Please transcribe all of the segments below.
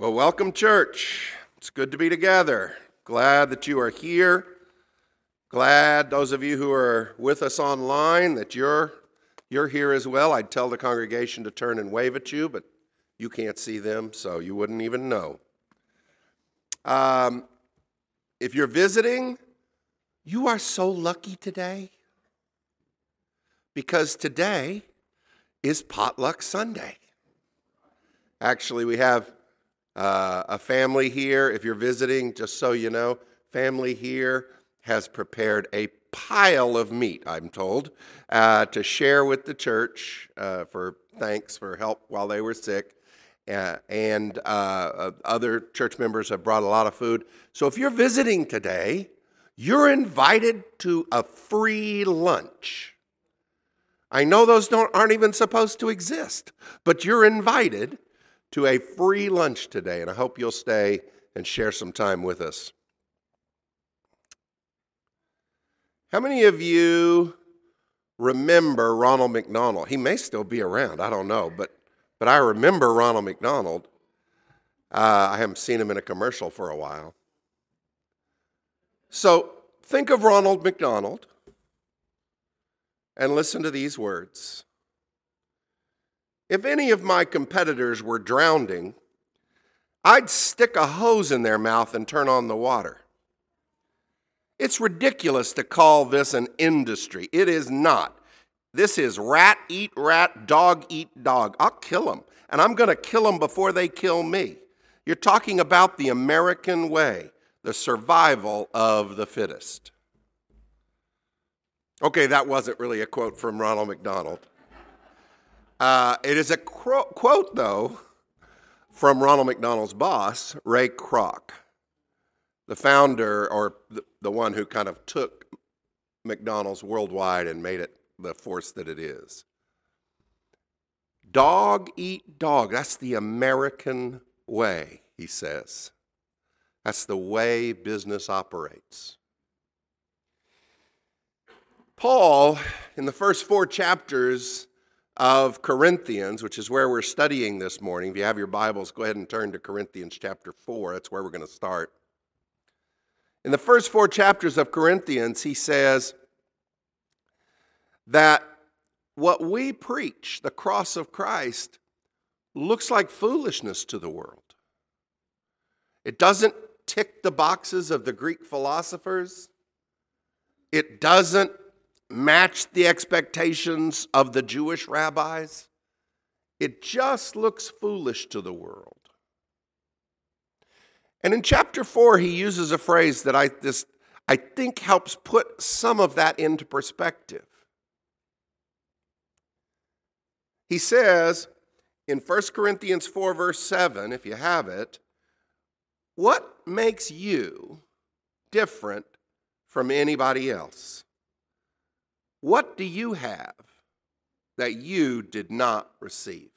Well, welcome, church. It's good to be together. Glad that you are here. Glad those of you who are with us online that you're you're here as well. I'd tell the congregation to turn and wave at you, but you can't see them, so you wouldn't even know. Um, if you're visiting, you are so lucky today because today is Potluck Sunday. Actually, we have uh, a family here. If you're visiting, just so you know, family here has prepared a pile of meat, I'm told, uh, to share with the church uh, for thanks for help while they were sick. Uh, and uh, uh, other church members have brought a lot of food. So if you're visiting today, you're invited to a free lunch. I know those don't, aren't even supposed to exist, but you're invited to a free lunch today, and I hope you'll stay and share some time with us. How many of you remember Ronald McDonald? He may still be around, I don't know, but, but I remember Ronald McDonald. Uh, I haven't seen him in a commercial for a while. So think of Ronald McDonald and listen to these words. If any of my competitors were drowning, I'd stick a hose in their mouth and turn on the water. It's ridiculous to call this an industry. It is not. This is rat eat rat, dog eat dog. I'll kill them, and I'm going to kill them before they kill me. You're talking about the American way, the survival of the fittest. Okay, that wasn't really a quote from Ronald McDonald. Uh, it is a quote, quote, though, from Ronald McDonald's boss, Ray Kroc, the founder or the, the one who kind of took McDonald's worldwide and made it the force that it is. Dog eat dog. That's the American way, he says. That's the way business operates. Paul, in the first four chapters, of Corinthians, which is where we're studying this morning. If you have your Bibles, go ahead and turn to Corinthians chapter 4. That's where we're going to start. In the first four chapters of Corinthians, he says that what we preach, the cross of Christ, looks like foolishness to the world. It doesn't tick the boxes of the Greek philosophers. It doesn't matched the expectations of the Jewish rabbis, it just looks foolish to the world. And in chapter 4, he uses a phrase that I, this, I think helps put some of that into perspective. He says in 1 Corinthians 4, verse 7, if you have it, what makes you different from anybody else? What do you have that you did not receive?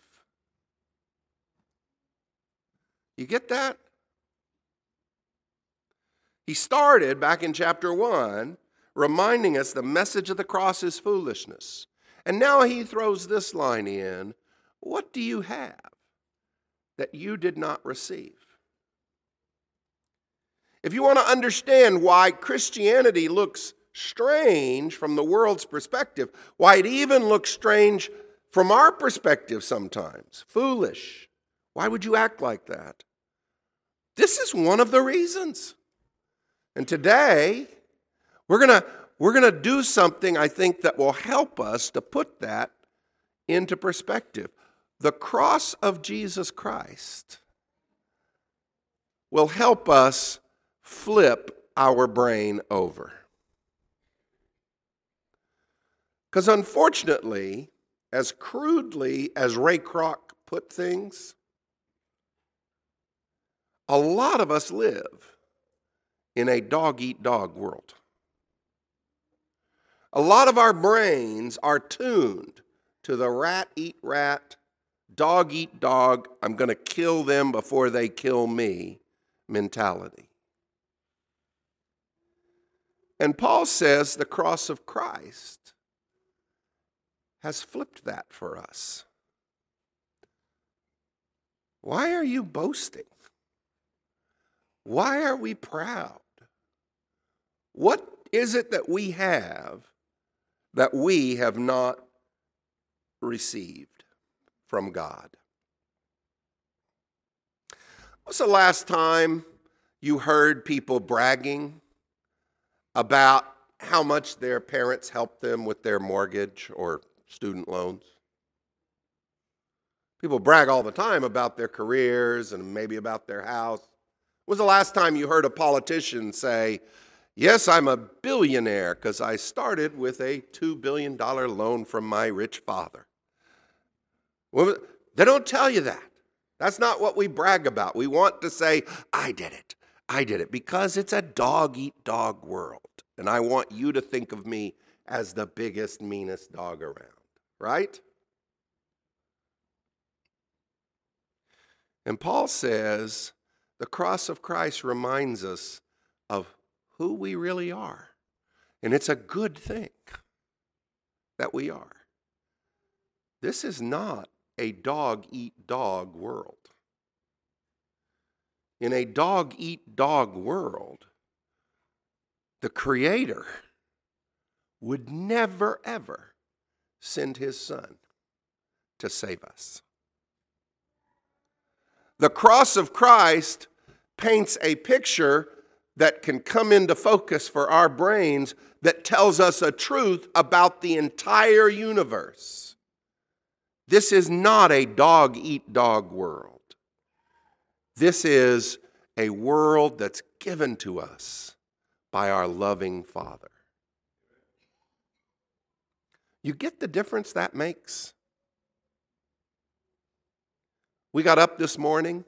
You get that? He started back in chapter 1 reminding us the message of the cross is foolishness. And now he throws this line in What do you have that you did not receive? If you want to understand why Christianity looks strange from the world's perspective, why it even looks strange from our perspective sometimes. Foolish. Why would you act like that? This is one of the reasons. And today, we're going to we're going to do something I think that will help us to put that into perspective. The cross of Jesus Christ will help us flip our brain over. Because unfortunately, as crudely as Ray Kroc put things, a lot of us live in a dog eat dog world. A lot of our brains are tuned to the rat eat rat, dog eat dog, I'm going to kill them before they kill me mentality. And Paul says the cross of Christ has flipped that for us. Why are you boasting? Why are we proud? What is it that we have that we have not received from God? What's the last time you heard people bragging about how much their parents helped them with their mortgage or student loans? People brag all the time about their careers and maybe about their house. When was the last time you heard a politician say, Yes, I'm a billionaire because I started with a $2 billion loan from my rich father? Well, they don't tell you that. That's not what we brag about. We want to say, I did it. I did it because it's a dog eat dog world. And I want you to think of me as the biggest, meanest dog around, right? And Paul says the cross of Christ reminds us of who we really are. And it's a good thing that we are. This is not a dog eat dog world. In a dog eat dog world, the Creator would never, ever send His Son to save us. The cross of Christ paints a picture that can come into focus for our brains that tells us a truth about the entire universe. This is not a dog eat dog world. This is a world that's given to us by our loving Father. You get the difference that makes? We got up this morning,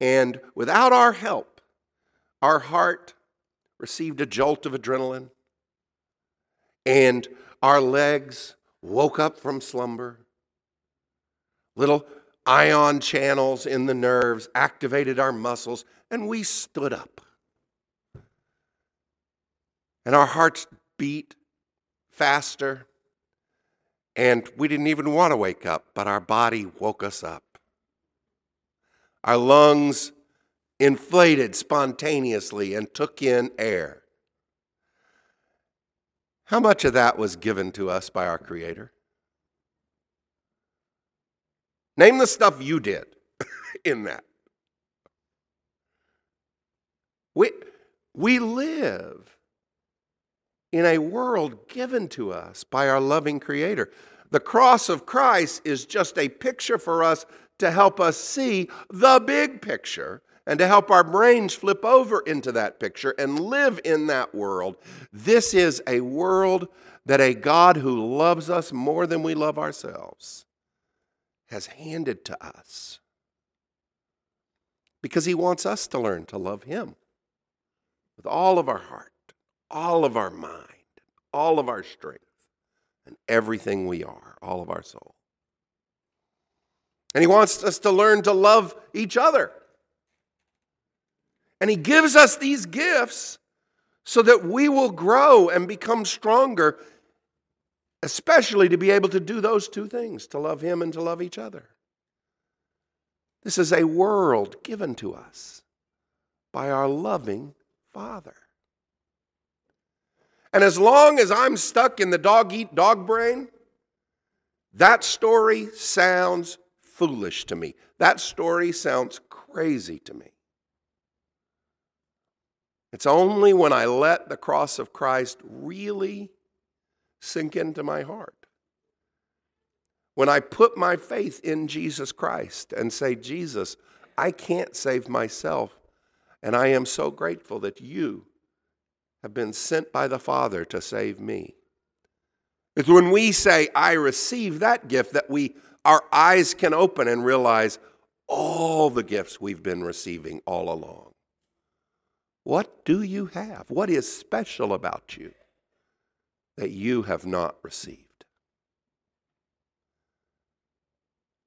and without our help, our heart received a jolt of adrenaline, and our legs woke up from slumber. Little ion channels in the nerves activated our muscles, and we stood up. And our hearts beat faster and we didn't even want to wake up, but our body woke us up. Our lungs inflated spontaneously and took in air. How much of that was given to us by our Creator? Name the stuff you did in that. We, we live in a world given to us by our loving Creator. The cross of Christ is just a picture for us to help us see the big picture and to help our brains flip over into that picture and live in that world. This is a world that a God who loves us more than we love ourselves has handed to us because he wants us to learn to love him with all of our heart all of our mind, all of our strength, and everything we are, all of our soul. And He wants us to learn to love each other. And He gives us these gifts so that we will grow and become stronger, especially to be able to do those two things to love Him and to love each other. This is a world given to us by our loving Father. And as long as I'm stuck in the dog eat dog brain, that story sounds foolish to me. That story sounds crazy to me. It's only when I let the cross of Christ really sink into my heart. When I put my faith in Jesus Christ and say, Jesus, I can't save myself, and I am so grateful that you have been sent by the Father to save me. It's when we say, I receive that gift, that we our eyes can open and realize all the gifts we've been receiving all along. What do you have? What is special about you that you have not received?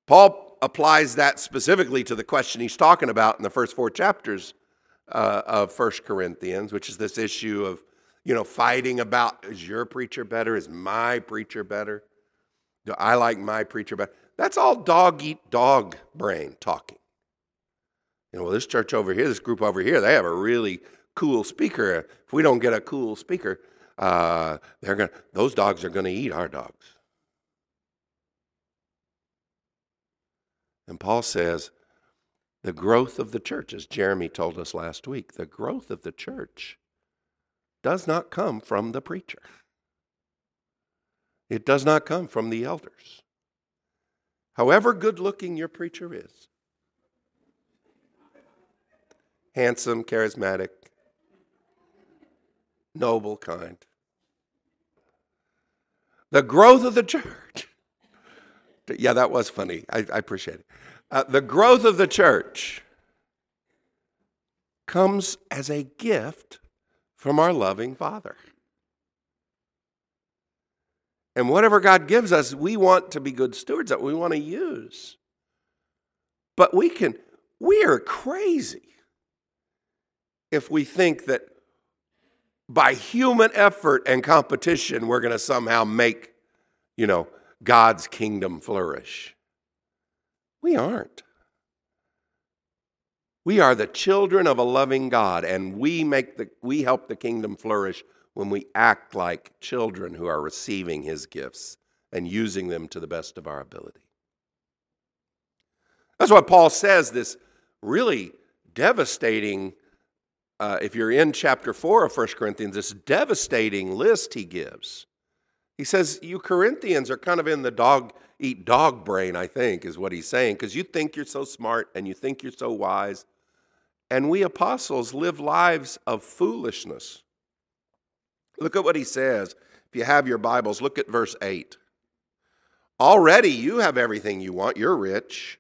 Paul applies that specifically to the question he's talking about in the first four chapters uh, of First Corinthians, which is this issue of you know fighting about is your preacher better? Is my preacher better? Do I like my preacher better? That's all dog eat dog brain talking. You know, well, this church over here, this group over here, they have a really cool speaker. If we don't get a cool speaker, uh, they're gonna, those dogs are going to eat our dogs. And Paul says, the growth of the church, as Jeremy told us last week, the growth of the church does not come from the preacher. It does not come from the elders. However good looking your preacher is, handsome, charismatic, noble, kind. The growth of the church. Yeah, that was funny. I, I appreciate it. Uh, the growth of the church comes as a gift from our loving Father. And whatever God gives us, we want to be good stewards that we want to use. But we can, we are crazy if we think that by human effort and competition, we're going to somehow make, you know, God's kingdom flourish. We aren't. We are the children of a loving God, and we make the we help the kingdom flourish when we act like children who are receiving his gifts and using them to the best of our ability. That's why Paul says this really devastating, uh, if you're in chapter 4 of 1 Corinthians, this devastating list he gives. He says, You Corinthians are kind of in the dog eat dog brain, I think, is what he's saying, because you think you're so smart and you think you're so wise. And we apostles live lives of foolishness. Look at what he says. If you have your Bibles, look at verse 8. Already you have everything you want. You're rich.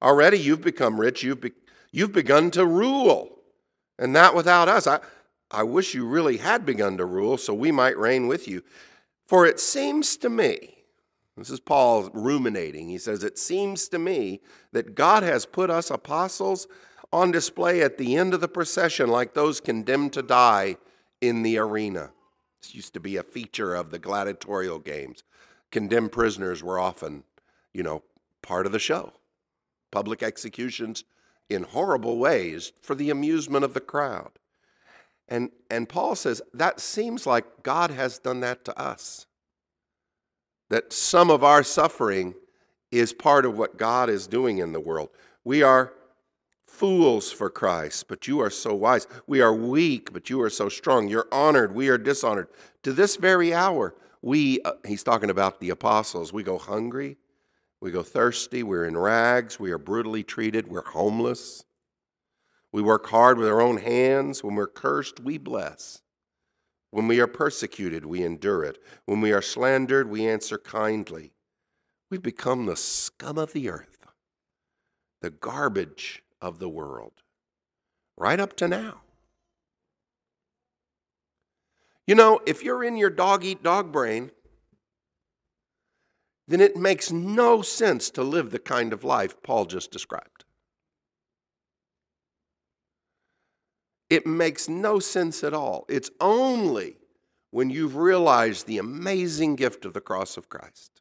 Already you've become rich. You've, be, you've begun to rule. And not without us. I, I wish you really had begun to rule so we might reign with you. For it seems to me, this is Paul ruminating. He says, It seems to me that God has put us apostles on display at the end of the procession like those condemned to die in the arena. This used to be a feature of the gladiatorial games. Condemned prisoners were often, you know, part of the show. Public executions in horrible ways for the amusement of the crowd. And, and Paul says that seems like God has done that to us. That some of our suffering is part of what God is doing in the world. We are fools for Christ, but you are so wise. We are weak, but you are so strong. You're honored, we are dishonored. To this very hour, we, uh, he's talking about the apostles, we go hungry, we go thirsty, we're in rags, we are brutally treated, we're homeless. We work hard with our own hands. When we're cursed, we bless. When we are persecuted, we endure it. When we are slandered, we answer kindly. We've become the scum of the earth, the garbage of the world, right up to now. You know, if you're in your dog eat dog brain, then it makes no sense to live the kind of life Paul just described. It makes no sense at all. It's only when you've realized the amazing gift of the cross of Christ.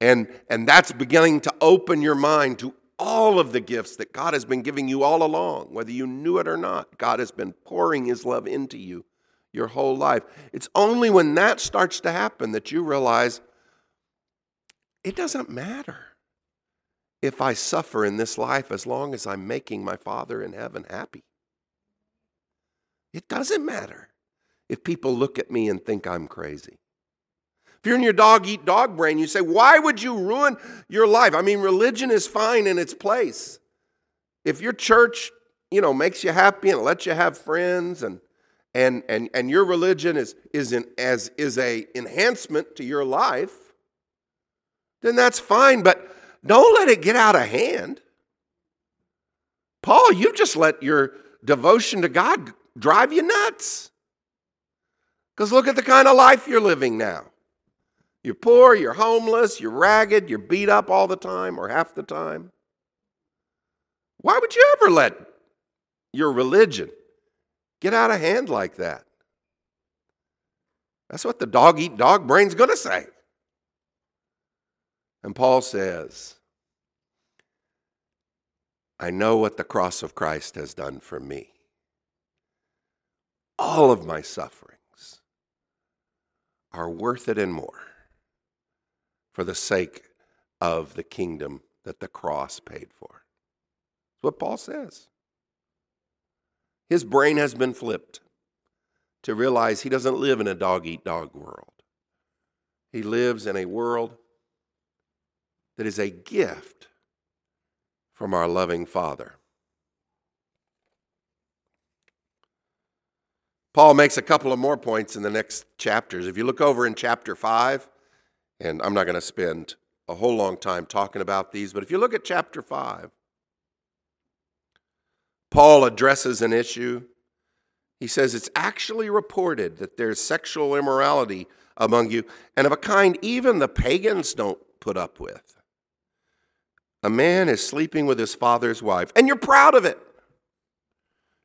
And, and that's beginning to open your mind to all of the gifts that God has been giving you all along, whether you knew it or not. God has been pouring His love into you your whole life. It's only when that starts to happen that you realize it doesn't matter if I suffer in this life as long as I'm making my Father in heaven happy. It doesn't matter if people look at me and think I'm crazy. If you're in your dog eat dog brain, you say, why would you ruin your life? I mean, religion is fine in its place. If your church, you know, makes you happy and lets you have friends and and and, and your religion is is an, as is a enhancement to your life, then that's fine, but don't let it get out of hand. Paul, you just let your devotion to God drive you nuts. Because look at the kind of life you're living now. You're poor, you're homeless, you're ragged, you're beat up all the time or half the time. Why would you ever let your religion get out of hand like that? That's what the dog eat dog brain's going to say. And Paul says, I know what the cross of Christ has done for me. All of my sufferings are worth it and more for the sake of the kingdom that the cross paid for. That's what Paul says. His brain has been flipped to realize he doesn't live in a dog eat dog world. He lives in a world that is a gift from our loving Father. Paul makes a couple of more points in the next chapters. If you look over in chapter 5, and I'm not going to spend a whole long time talking about these, but if you look at chapter 5, Paul addresses an issue. He says it's actually reported that there's sexual immorality among you, and of a kind even the pagans don't put up with. A man is sleeping with his father's wife, and you're proud of it.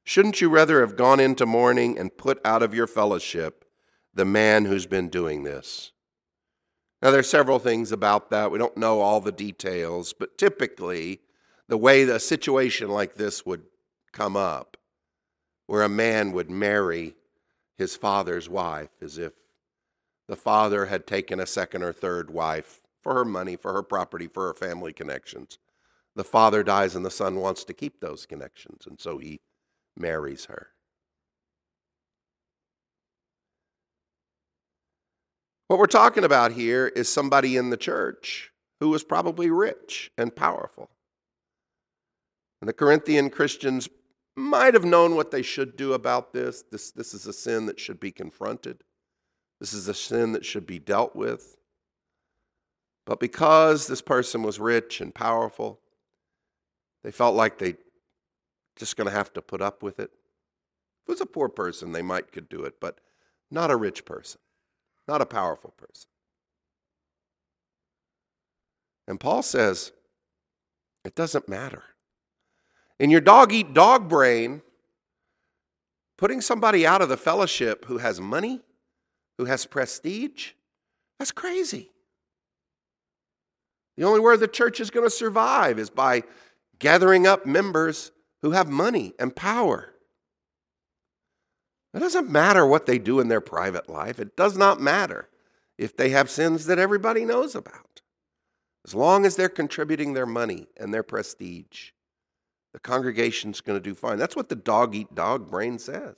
Shouldn't you rather have gone into mourning and put out of your fellowship the man who's been doing this? Now, there are several things about that. We don't know all the details, but typically, the way a situation like this would come up, where a man would marry his father's wife, as if the father had taken a second or third wife for her money, for her property, for her family connections. The father dies and the son wants to keep those connections, and so he marries her. What we're talking about here is somebody in the church who was probably rich and powerful. And the Corinthian Christians might have known what they should do about this. This, this is a sin that should be confronted, this is a sin that should be dealt with. But because this person was rich and powerful, they felt like they just going to have to put up with it. If it was a poor person, they might could do it, but not a rich person, not a powerful person. And Paul says, it doesn't matter. In your dog eat dog brain, putting somebody out of the fellowship who has money, who has prestige, that's crazy. The only way the church is going to survive is by gathering up members who have money and power. It doesn't matter what they do in their private life. It does not matter if they have sins that everybody knows about. As long as they're contributing their money and their prestige, the congregation's going to do fine. That's what the dog eat dog brain says.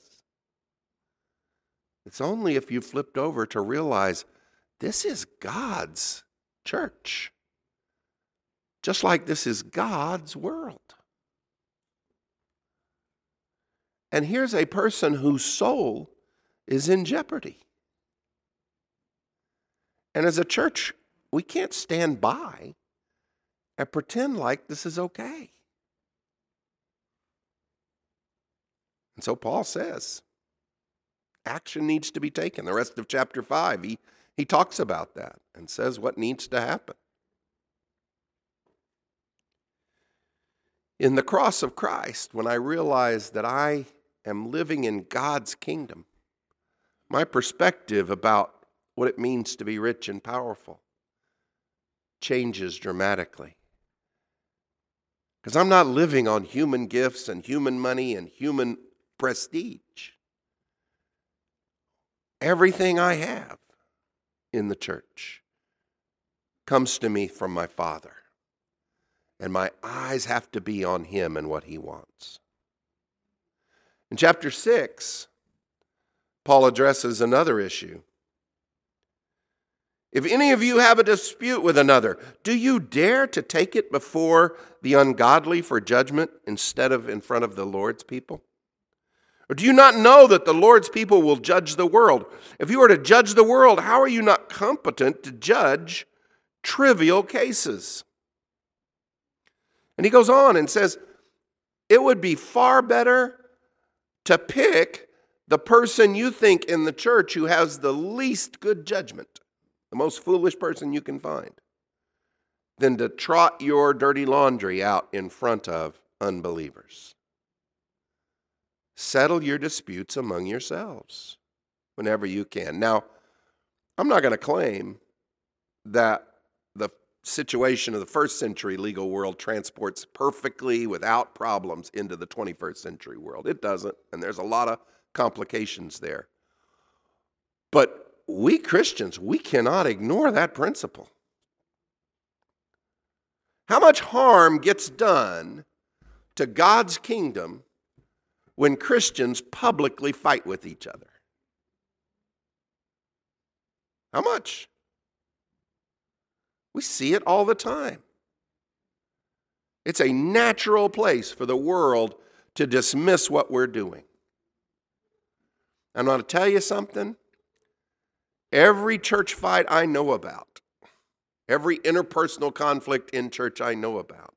It's only if you flipped over to realize this is God's church just like this is God's world. And here's a person whose soul is in jeopardy. And as a church, we can't stand by and pretend like this is okay. And so Paul says action needs to be taken. The rest of chapter 5, he, he talks about that and says what needs to happen. in the cross of Christ, when I realize that I am living in God's kingdom, my perspective about what it means to be rich and powerful changes dramatically. Because I'm not living on human gifts and human money and human prestige. Everything I have in the church comes to me from my Father and my eyes have to be on him and what he wants. In chapter 6, Paul addresses another issue. If any of you have a dispute with another, do you dare to take it before the ungodly for judgment instead of in front of the Lord's people? Or do you not know that the Lord's people will judge the world? If you are to judge the world, how are you not competent to judge trivial cases? And he goes on and says, it would be far better to pick the person you think in the church who has the least good judgment, the most foolish person you can find, than to trot your dirty laundry out in front of unbelievers. Settle your disputes among yourselves whenever you can. Now, I'm not going to claim that the situation of the first century legal world transports perfectly without problems into the 21st century world. It doesn't, and there's a lot of complications there. But we Christians, we cannot ignore that principle. How much harm gets done to God's kingdom when Christians publicly fight with each other? How much? We see it all the time. It's a natural place for the world to dismiss what we're doing. I'm going to tell you something. Every church fight I know about, every interpersonal conflict in church I know about,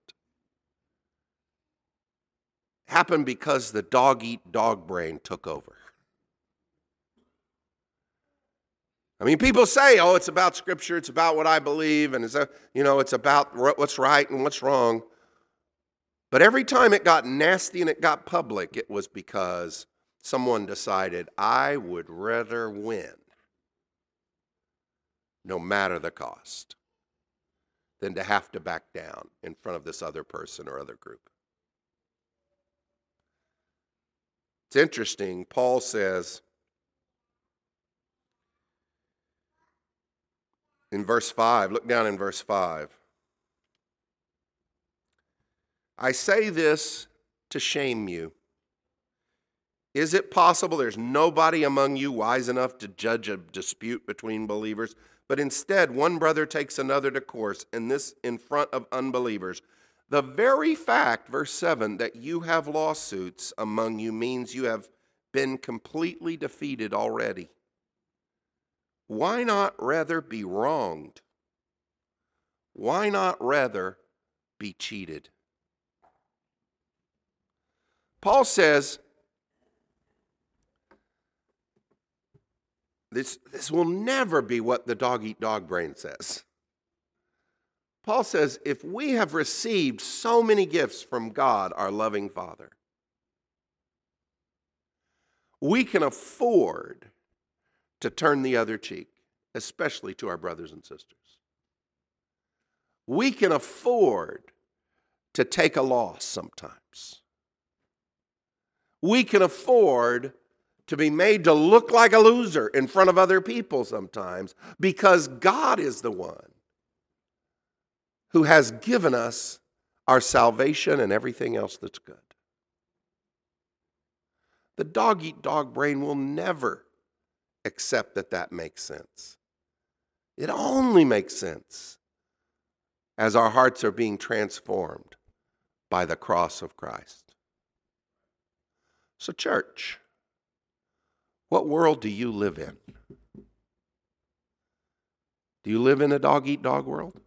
happened because the dog eat dog brain took over. I mean, people say, "Oh, it's about Scripture. It's about what I believe, and it's a, you know, it's about what's right and what's wrong." But every time it got nasty and it got public, it was because someone decided, "I would rather win, no matter the cost, than to have to back down in front of this other person or other group." It's interesting. Paul says in verse 5. Look down in verse 5. I say this to shame you. Is it possible there's nobody among you wise enough to judge a dispute between believers? But instead, one brother takes another to course, and this in front of unbelievers. The very fact, verse 7, that you have lawsuits among you means you have been completely defeated already. Why not rather be wronged? Why not rather be cheated? Paul says this, this will never be what the dog eat dog brain says. Paul says if we have received so many gifts from God, our loving Father, we can afford to turn the other cheek, especially to our brothers and sisters. We can afford to take a loss sometimes. We can afford to be made to look like a loser in front of other people sometimes because God is the one who has given us our salvation and everything else that's good. The dog eat dog brain will never accept that that makes sense. It only makes sense as our hearts are being transformed by the cross of Christ. So, church, what world do you live in? Do you live in a dog eat dog world?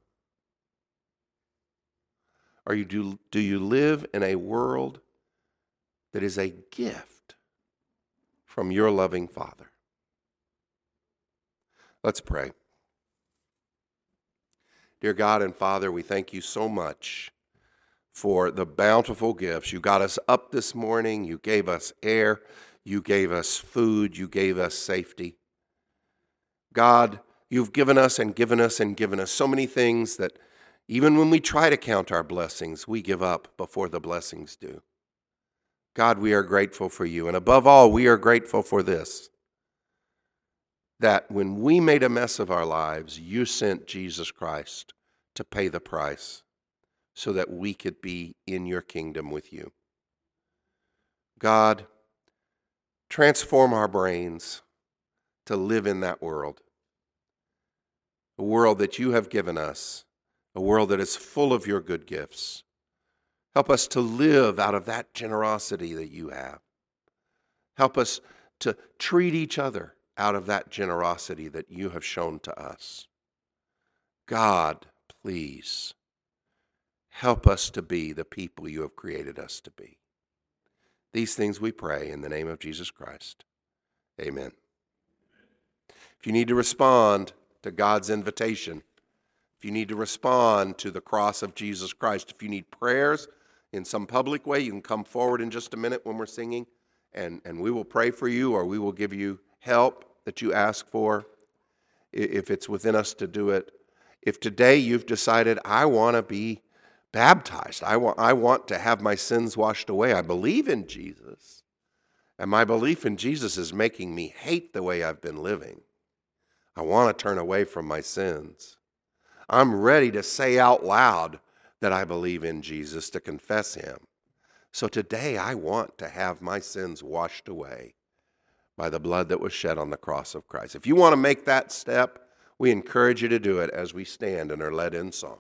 Or you do, do you live in a world that is a gift from your loving Father? Let's pray. Dear God and Father, we thank you so much for the bountiful gifts. You got us up this morning, you gave us air, you gave us food, you gave us safety. God, you've given us and given us and given us so many things that even when we try to count our blessings, we give up before the blessings do. God, we are grateful for you. And above all, we are grateful for this that when we made a mess of our lives, you sent Jesus Christ to pay the price so that we could be in your kingdom with you. God, transform our brains to live in that world, a world that you have given us, a world that is full of your good gifts. Help us to live out of that generosity that you have. Help us to treat each other out of that generosity that you have shown to us. God, please help us to be the people you have created us to be. These things we pray in the name of Jesus Christ. Amen. If you need to respond to God's invitation, if you need to respond to the cross of Jesus Christ, if you need prayers in some public way, you can come forward in just a minute when we're singing, and, and we will pray for you or we will give you help that you ask for if it's within us to do it. If today you've decided, I want to be baptized, I want, I want to have my sins washed away, I believe in Jesus, and my belief in Jesus is making me hate the way I've been living. I want to turn away from my sins. I'm ready to say out loud that I believe in Jesus, to confess Him. So today I want to have my sins washed away by the blood that was shed on the cross of Christ. If you want to make that step, we encourage you to do it as we stand and are led in song.